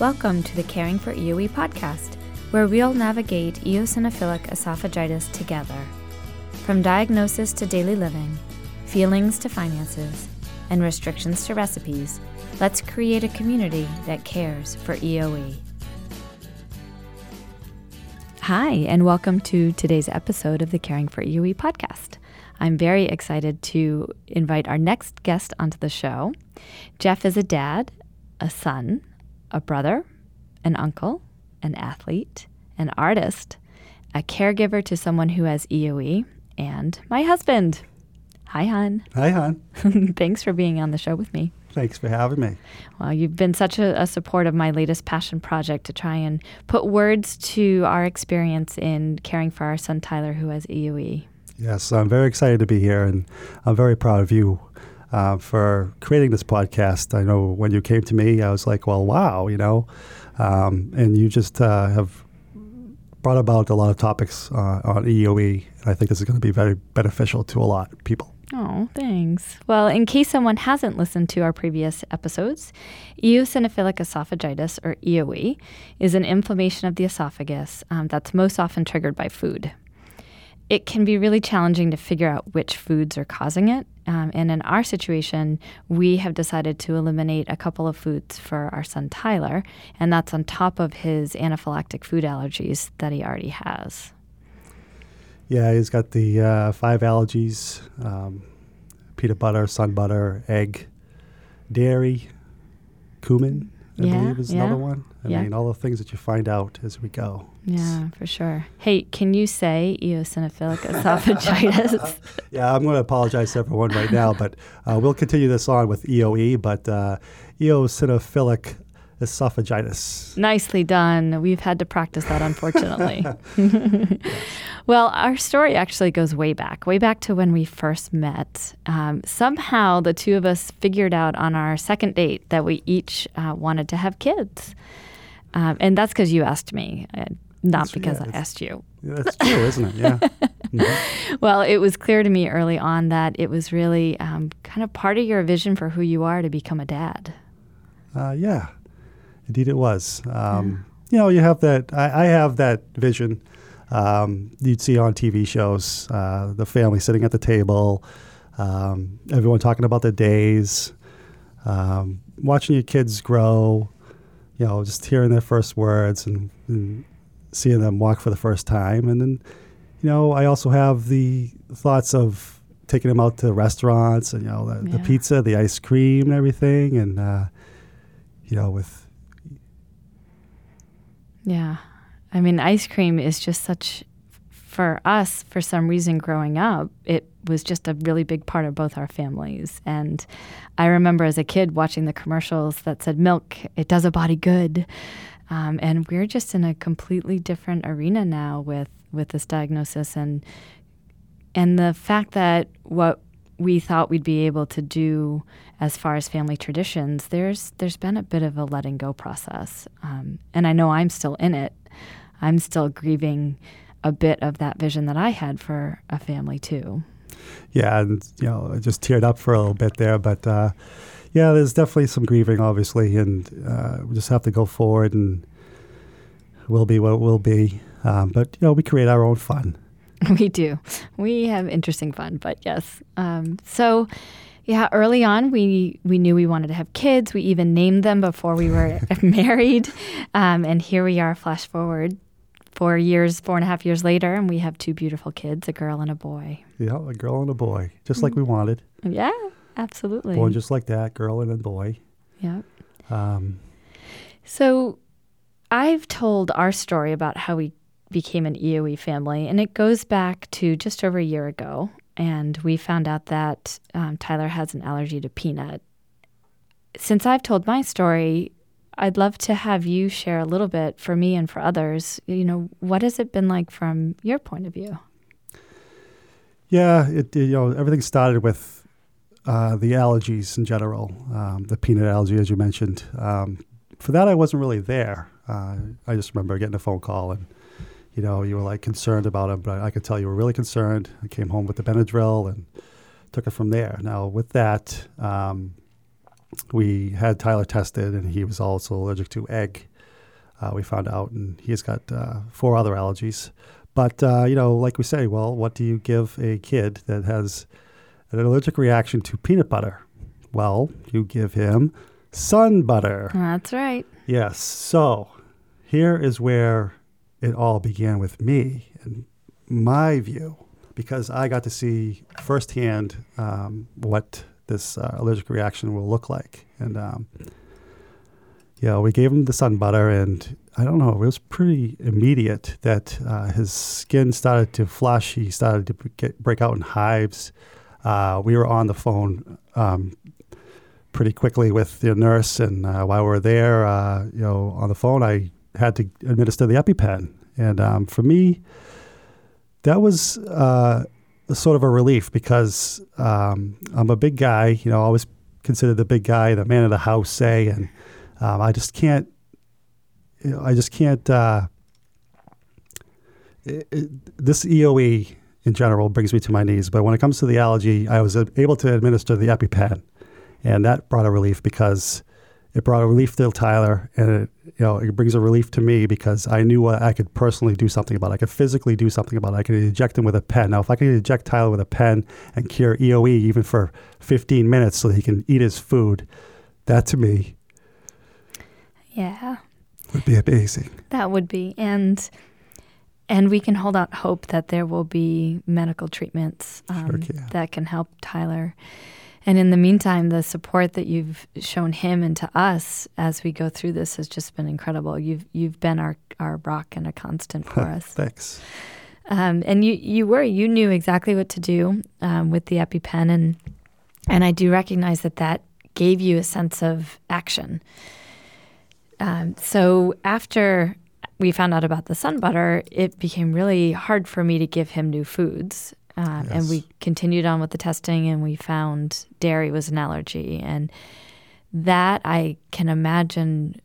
Welcome to the Caring for EOE podcast, where we'll navigate eosinophilic esophagitis together. From diagnosis to daily living, feelings to finances, and restrictions to recipes, let's create a community that cares for EOE. Hi, and welcome to today's episode of the Caring for EOE podcast. I'm very excited to invite our next guest onto the show. Jeff is a dad, a son, a brother, an uncle, an athlete, an artist, a caregiver to someone who has EOE, and my husband. Hi, hon. Hi, hon. Thanks for being on the show with me. Thanks for having me. Well, you've been such a, a, support of my latest passion project to try and put words to our experience in caring for our son Tyler, who has EOE. Yes, I'm very excited to be here, and I'm very proud of you uh, for creating this podcast. I know when you came to me, I was like, well, wow, you know, um, and you just uh, have brought about a lot of topics uh, on EOE. And I think this is going to be very beneficial to a lot of people. Oh, thanks. Well, in case someone hasn't listened to our previous episodes, eosinophilic esophagitis, or EOE, is an inflammation of the esophagus um, that's most often triggered by food it can be really challenging to figure out which foods are causing it. Um, and in our situation, we have decided to eliminate a couple of foods for our son Tyler, and that's on top of his anaphylactic food allergies that he already has. Yeah, he's got the uh, five allergies um, peanut butter, sun butter, egg, dairy, cumin, I yeah, believe is yeah. another one. I yeah. mean, all the things that you find out as we go. Yeah, for sure. Hey, can you say eosinophilic esophagitis? yeah, I'm going to apologize to everyone right now, but uh, we'll continue this on with EOE, but uh, eosinophilic esophagitis. Nicely done. We've had to practice that, unfortunately. well, our story actually goes way back, way back to when we first met. Um, somehow, the two of us figured out on our second date that we each uh, wanted to have kids. Um, and that's because you asked me, uh, not that's, because yeah, I asked you. Yeah, that's true, isn't it? Yeah. Mm-hmm. well, it was clear to me early on that it was really um, kind of part of your vision for who you are to become a dad. Uh, yeah, Indeed, it was. Um, yeah. You know, you have that. I, I have that vision. Um, you'd see on TV shows uh, the family sitting at the table, um, everyone talking about their days, um, watching your kids grow. You know, just hearing their first words and, and seeing them walk for the first time, and then, you know, I also have the thoughts of taking them out to restaurants and you know the, yeah. the pizza, the ice cream, and everything, and uh, you know with yeah. I mean, ice cream is just such, for us, for some reason growing up, it was just a really big part of both our families. And I remember as a kid watching the commercials that said, milk, it does a body good. Um, and we're just in a completely different arena now with, with this diagnosis and and the fact that what we thought we'd be able to do as far as family traditions, there's there's been a bit of a letting go process, um, and I know I'm still in it. I'm still grieving a bit of that vision that I had for a family too. Yeah, and you know, I just teared up for a little bit there, but uh, yeah, there's definitely some grieving, obviously, and uh, we just have to go forward, and will be what it will be. Um, but you know, we create our own fun. We do. We have interesting fun, but yes. Um, so, yeah, early on, we we knew we wanted to have kids. We even named them before we were married, um, and here we are. Flash forward four years, four and a half years later, and we have two beautiful kids, a girl and a boy. Yeah, a girl and a boy, just like we mm. wanted. Yeah, absolutely. Born just like that, girl and a boy. Yeah. Um, so, I've told our story about how we became an EOE family, and it goes back to just over a year ago. And we found out that um, Tyler has an allergy to peanut. Since I've told my story, I'd love to have you share a little bit for me and for others. You know, what has it been like from your point of view? Yeah, it, you know everything started with uh, the allergies in general, um, the peanut allergy, as you mentioned. Um, for that, I wasn't really there. Uh, I just remember getting a phone call and you know, you were like concerned about him, but I could tell you were really concerned. I came home with the Benadryl and took it from there. Now, with that, um, we had Tyler tested, and he was also allergic to egg. Uh, we found out, and he's got uh, four other allergies. But uh, you know, like we say, well, what do you give a kid that has an allergic reaction to peanut butter? Well, you give him sun butter. That's right. Yes. So here is where it all began with me and my view, because I got to see firsthand um, what this uh, allergic reaction will look like. And, um, yeah, we gave him the sun butter, and I don't know, it was pretty immediate that uh, his skin started to flush. He started to get, break out in hives. Uh, we were on the phone um, pretty quickly with the nurse, and uh, while we were there, uh, you know, on the phone, I had to administer the EpiPen. And um, for me, that was uh, sort of a relief because um, I'm a big guy. You know, always considered the big guy, the man of the house, say, and um, I just can't. You know, I just can't. Uh, this EOE in general brings me to my knees, but when it comes to the allergy, I was able to administer the EpiPen, and that brought a relief because it brought a relief to Tyler, and it, you know, it brings a relief to me because I knew what I could personally do something about. It. I could physically do something about it. I could eject him with a pen. Now, if I could eject Tyler with a pen and cure EOE even for 15 minutes so he can eat his food, that to me, yeah, would be amazing. That would be, and and we can hold out hope that there will be medical treatments um, Sure can. that can help Tyler. And in the meantime, the support that you've shown him and to us as we go through this has just been incredible. You've you've been our, our rock and a constant for us. Thanks. Um, and you you were you knew exactly what to do um, with the EpiPen, and and I do recognize that that gave you a sense of action. Um, so after we found out about the sun butter, it became really hard for me to give him new foods. Um, And we continued on with the testing, and we found dairy was an allergy, and that I can imagine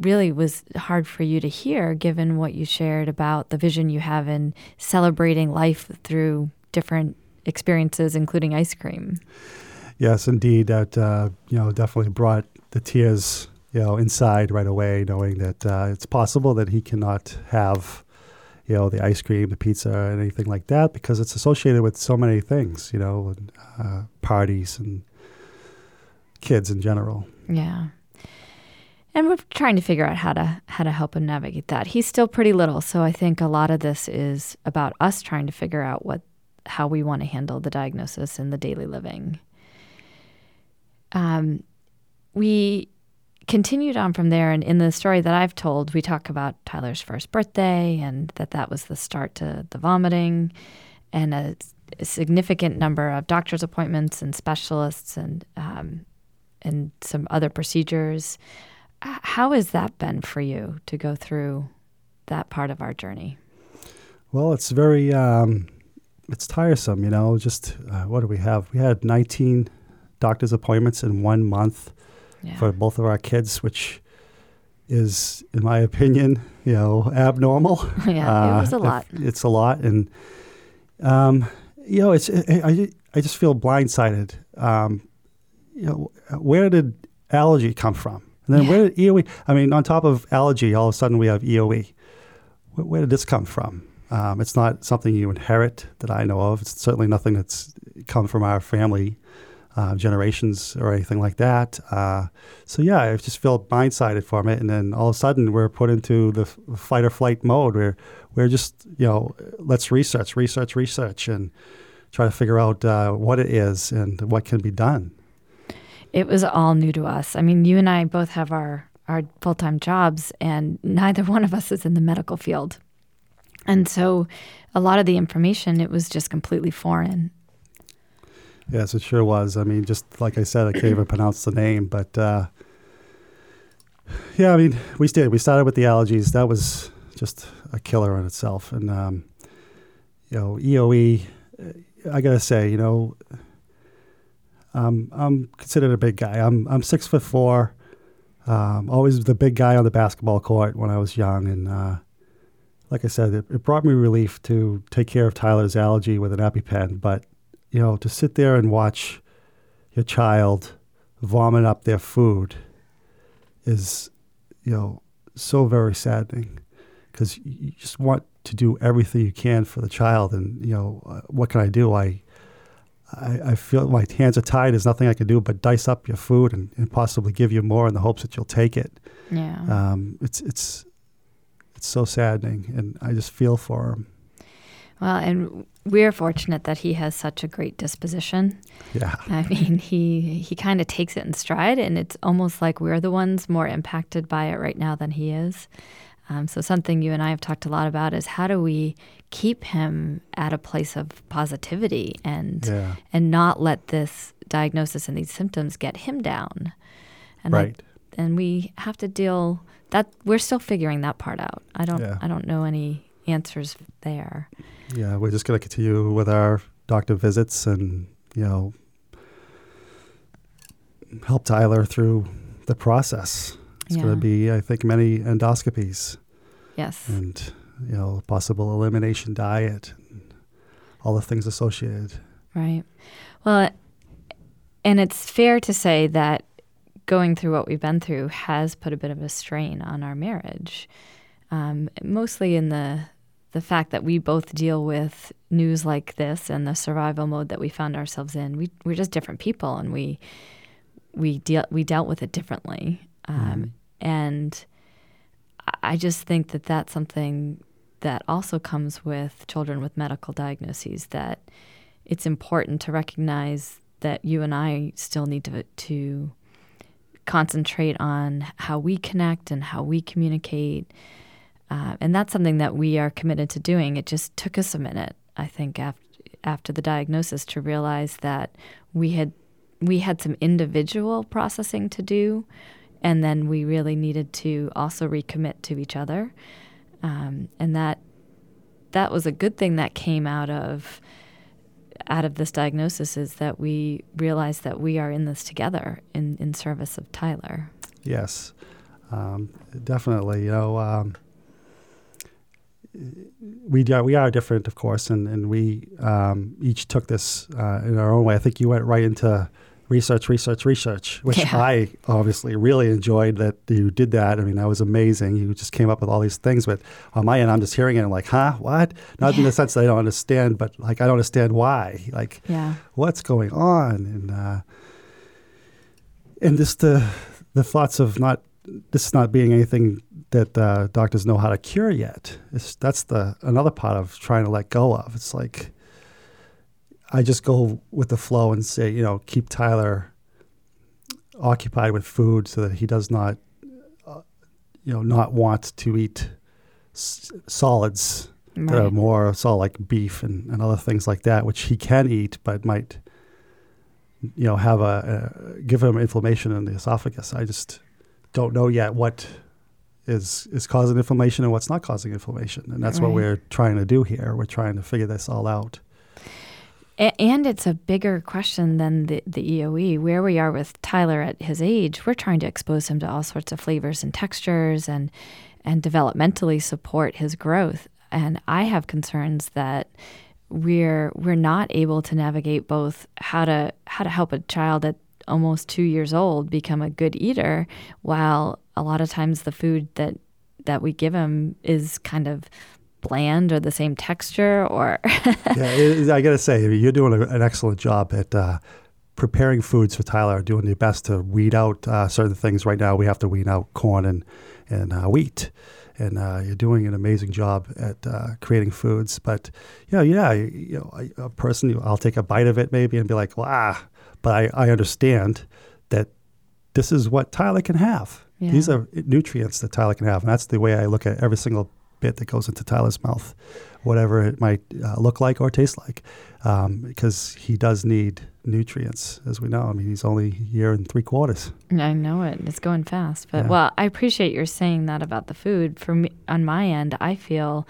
really was hard for you to hear, given what you shared about the vision you have in celebrating life through different experiences, including ice cream. Yes, indeed. That uh, you know definitely brought the tears you know inside right away, knowing that uh, it's possible that he cannot have you know the ice cream, the pizza, or anything like that because it's associated with so many things. You know, and, uh, parties and kids in general. Yeah. And we're trying to figure out how to how to help him navigate that. He's still pretty little, so I think a lot of this is about us trying to figure out what how we want to handle the diagnosis and the daily living. Um, we continued on from there, and in the story that I've told, we talk about Tyler's first birthday and that that was the start to the vomiting, and a, a significant number of doctor's appointments and specialists and um, and some other procedures. How has that been for you to go through that part of our journey? Well, it's very um, it's tiresome. You know, just uh, what do we have? We had 19 doctor's appointments in one month. Yeah. for both of our kids, which is, in my opinion, you know, abnormal. yeah, it was a lot. It's a lot, and um, you know, it's I, I just feel blindsided. Um, you know, where did allergy come from? And then where did EOE? I mean, on top of allergy, all of a sudden we have EOE. Where, where did this come from? Um, it's not something you inherit that I know of. It's certainly nothing that's come from our family uh, generations or anything like that. Uh, so yeah, I just felt blindsided from it, and then all of a sudden we're put into the fight or flight mode where we're just you know let's research, research, research, and try to figure out uh, what it is and what can be done. It was all new to us. I mean, you and I both have our, our full time jobs, and neither one of us is in the medical field. And so a lot of the information, it was just completely foreign. Yes, it sure was. I mean, just like I said, I can't even pronounce the name, but uh, yeah, I mean, we did. We started with the allergies. That was just a killer in itself. And um, you know, EOE. I gotta say, you know, um, I'm considered a big guy. I'm I'm six foot four. Um, always the big guy on the basketball court when I was young, and uh, like I said, it, it brought me relief to take care of Tyler's allergy with an EpiPen. But you know, to sit there and watch your child vomit up their food is, you know, so very saddening because you just want to do everything you can for the child. And, you know, uh, what can I do? I, I, I, feel my hands are tied. There's nothing I can do but dice up your food and, and possibly give you more in the hopes that you'll take it. Yeah. Um, it's, it's, it's so saddening. And I just feel for him. Well, and we're fortunate that he has such a great disposition. Yeah. I mean, he he kind of takes it in stride, and it's almost like we're the ones more impacted by it right now than he is. Um, so something you and I have talked a lot about is how do we keep him at a place of positivity and yeah. and not let this diagnosis and these symptoms get him down. And right. And we have to deal that we're still figuring that part out. I don't Yeah. I don't know any answers there. Yeah, we're just going to continue with our doctor visits and, you know, help Tyler through the process. It's Yeah. going to be, I think, many endoscopies Yes. and, you know, possible elimination diet and all the things associated. Right. Well, and it's fair to say that going through what we've been through has put a bit of a strain on our marriage, um, mostly in the the fact that we both deal with news like this and the survival mode that we found ourselves in. We we're just different people, and we we deal we dealt with it differently. Um, And I just think that that's something that also comes with children with medical diagnoses that it's important to recognize that you and I still need to to concentrate on how we connect and how we communicate, uh, and that's something that we are committed to doing. It just took us a minute, I think, after after the diagnosis to realize that we had we had some individual processing to do, and then we really needed to also recommit to each other, um, and that that was a good thing that came out of out of this diagnosis is that we realized that we are in this together in, in service of Tyler. Yes, um, definitely. You know, um, we are, we are different, of course, and and we um, each took this uh, in our own way. I think you went right into research, research, research, which Yeah. I obviously really enjoyed that you did that. I mean, that was amazing. You just came up with all these things, but on my end, I'm just hearing it and like, huh, what? Not in the sense that I don't understand, but like I don't understand why. Like, Yeah. what's going on and uh, and just the the thoughts of not this is not being anything that uh, doctors know how to cure yet. It's, that's the another part of trying to let go of. It's like I just go with the flow and say, you know, keep Tyler occupied with food so that he does not, uh, you know, not want to eat s- solids that are Right. more so like beef and, and other things like that, which he can eat, but might, you know, have a, a give him inflammation in the esophagus. I just don't know yet what is is causing inflammation and what's not causing inflammation, and that's what we're trying to do here. We're trying to figure this all out. And it's a bigger question than the, the EOE. Where we are with Tyler at his age, we're trying to expose him to all sorts of flavors and textures and and developmentally support his growth. And I have concerns that we're we're not able to navigate both how to how to help a child at almost two years old become a good eater while a lot of times the food that that we give him is kind of bland or the same texture or yeah, I got to say, you're doing a, an excellent job at uh, preparing foods for Tyler. Doing your best to weed out uh, certain things. Right now, we have to weed out corn and and uh, wheat, and uh, you're doing an amazing job at uh, creating foods. But you know, yeah, you, you know, I- a person, I'll take a bite of it maybe and be like, well, ah, but I, I understand that this is what Tyler can have. Yeah. These are nutrients that Tyler can have, and that's the way I look at every single bit that goes into Tyler's mouth, whatever it might uh, look like or taste like, um, because he does need nutrients, as we know. I mean, he's only a year and three quarters. I know it. It's going fast. But Yeah. well, I appreciate your saying that about the food. For me, on my end, I feel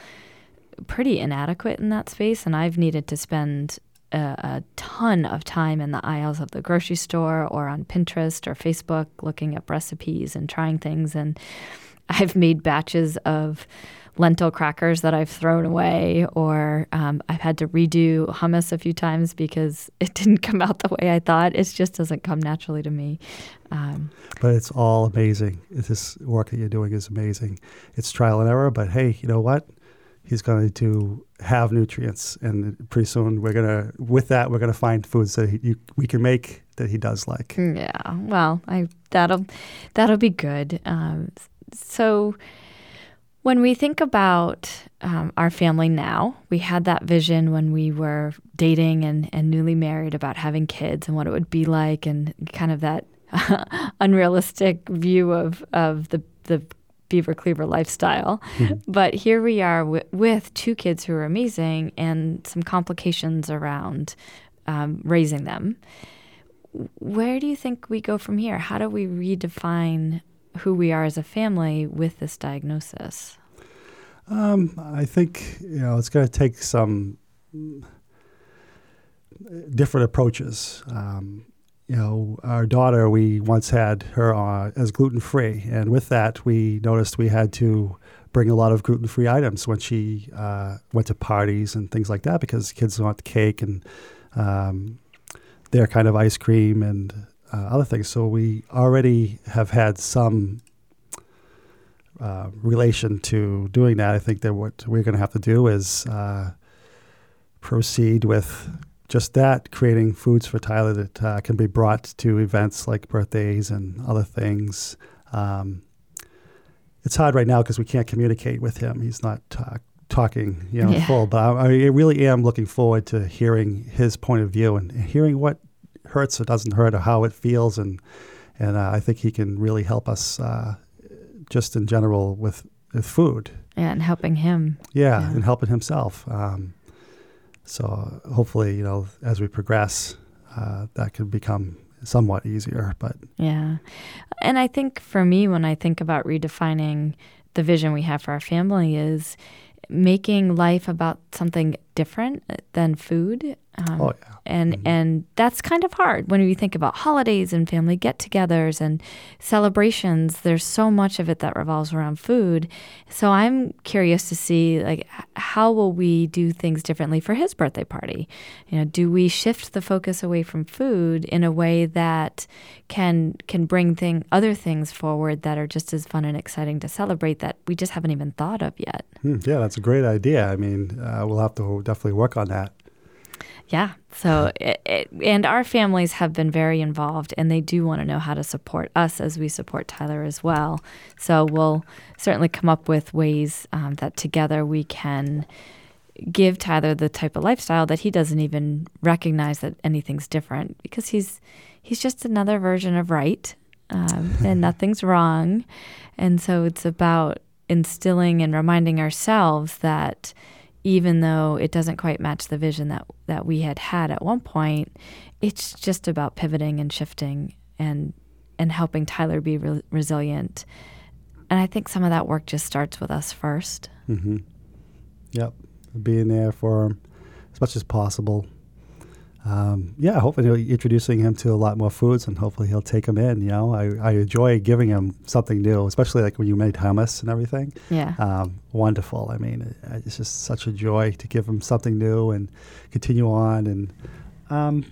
pretty inadequate in that space, and I've needed to spend a, a ton of time in the aisles of the grocery store or on Pinterest or Facebook looking up recipes and trying things. And I've made batches of lentil crackers that I've thrown away, or um, I've had to redo hummus a few times because it didn't come out the way I thought. It just doesn't come naturally to me. Um, but it's all amazing. This work that you're doing is amazing. It's trial and error, but hey, you know what? He's going to have nutrients, and pretty soon we're gonna. With that, we're gonna find foods that he, you, we can make that he does like. Yeah, well, I that'll that'll be good. Um, so, when we think about um, our family now, we had that vision when we were dating and, and newly married about having kids and what it would be like, and kind of that unrealistic view of of the the beaver cleaver lifestyle. Mm-hmm. But here we are w- with two kids who are amazing and some complications around um, raising them. Where do you think we go from here? How do we redefine who we are as a family with this diagnosis? Um, I think you know it's going to take some different approaches. Um, you know, our daughter, we once had her uh, as gluten free, and with that, we noticed we had to bring a lot of gluten free items when she uh, went to parties and things like that because kids want cake and um, their kind of ice cream and uh, other things. So we already have had some uh, relation to doing that. I think that what we're going to have to do is uh, proceed with just that, creating foods for Tyler that uh, can be brought to events like birthdays and other things. Um, it's hard right now because we can't communicate with him. He's not talking, you know, yeah. full. But I, I, really am looking forward to hearing his point of view and hearing what hurts or doesn't hurt or how it feels, and and uh, I think he can really help us uh, just in general with with food. Yeah, and helping him. Yeah, yeah. and helping himself. Um, so hopefully, you know, as we progress, uh, that can become somewhat easier. But yeah, and I think for me, when I think about redefining the vision we have for our family, is making life about something different than food. Um, oh yeah. and mm-hmm. and that's kind of hard when you think about holidays and family get-togethers and celebrations. There's so much of it that revolves around food. So i'm curious to see like how will we do things differently for his birthday party? You know do we shift the focus away from food in a way that can can bring thing other things forward that are just as fun and exciting to celebrate that we just haven't even thought of yet? Hmm, yeah that's a great idea. I mean uh, we'll have to definitely work on that yeah. So, it, it, and our families have been very involved and they do want to know how to support us as we support Tyler as well. So, we'll certainly come up with ways um, that together we can give Tyler the type of lifestyle that he doesn't even recognize that anything's different because he's he's just another version of right um, and nothing's wrong. And so, it's about instilling and reminding ourselves that even though it doesn't quite match the vision that that we had had at one point, it's just about pivoting and shifting and and helping Tyler be re- resilient. And I think some of that work just starts with us 1st mm-hmm. Yep, being there for him as much as possible um, yeah, hopefully introducing him to a lot more foods, and hopefully he'll take them in. You know, I, I enjoy giving him something new, especially like when you made hummus and everything. Yeah, um, wonderful. I mean, it's just such a joy to give him something new and continue on. And um,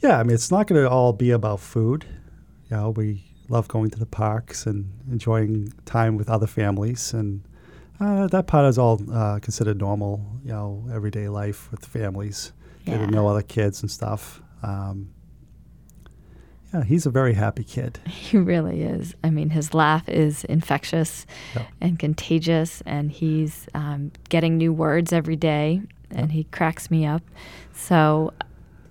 yeah, I mean, it's not going to all be about food. You know, we love going to the parks and enjoying time with other families and. Uh, that part is all uh, considered normal, you know, everyday life with families yeah. to know other kids and stuff. Um, yeah, he's a very happy kid. He really is. I mean, his laugh is infectious yep. and contagious, and he's um, getting new words every day, and yep. he cracks me up. So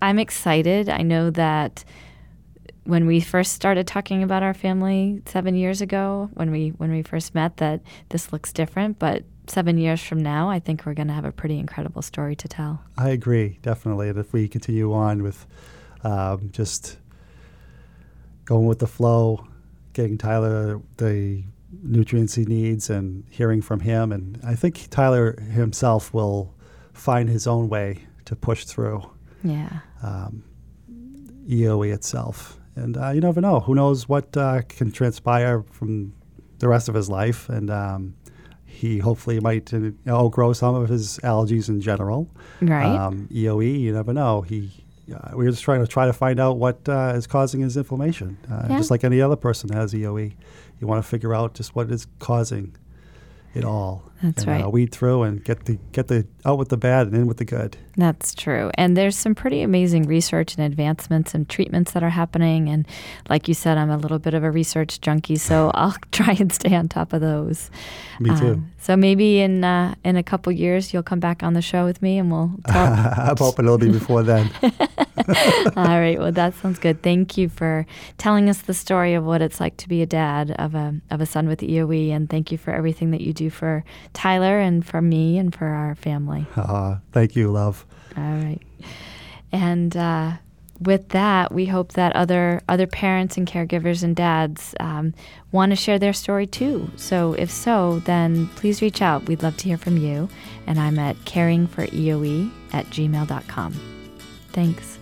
I'm excited. I know that when we first started talking about our family seven years ago, when we when we first met, that this looks different, but seven years from now, I think we're going to have a pretty incredible story to tell. I agree, definitely. And if we continue on with um, just going with the flow, getting Tyler the nutrients he needs and hearing from him, and I think Tyler himself will find his own way to push through. Yeah. Um, EOE itself. And uh, you never know. Who knows what uh, can transpire from the rest of his life. And um, he hopefully might uh, outgrow some of his allergies in general. Right. Um, EOE, you never know. He, uh, we're just trying to try to find out what uh, is causing his inflammation. Uh, Yeah. Just like any other person that has EOE, you want to figure out just what is causing it all. That's and, Uh, right. weed through and get the get the out with the bad and in with the good. That's true. And there's some pretty amazing research and advancements and treatments that are happening. And like you said, I'm a little bit of a research junkie, so I'll try and stay on top of those. Me too. Um, so maybe in uh, in a couple years you'll come back on the show with me and we'll talk. I'm hoping it'll be before then. All right. Well, that sounds good. Thank you for telling us the story of what it's like to be a dad of a of a son with EOE, and thank you for everything that you do for Tyler and for me and for our family. Uh, thank you, love. All right. And uh, with that, we hope that other other parents and caregivers and dads um, want to share their story too. So if so, then please reach out. We'd love to hear from you. And I'm at caringforeoe at gmail.com. Thanks.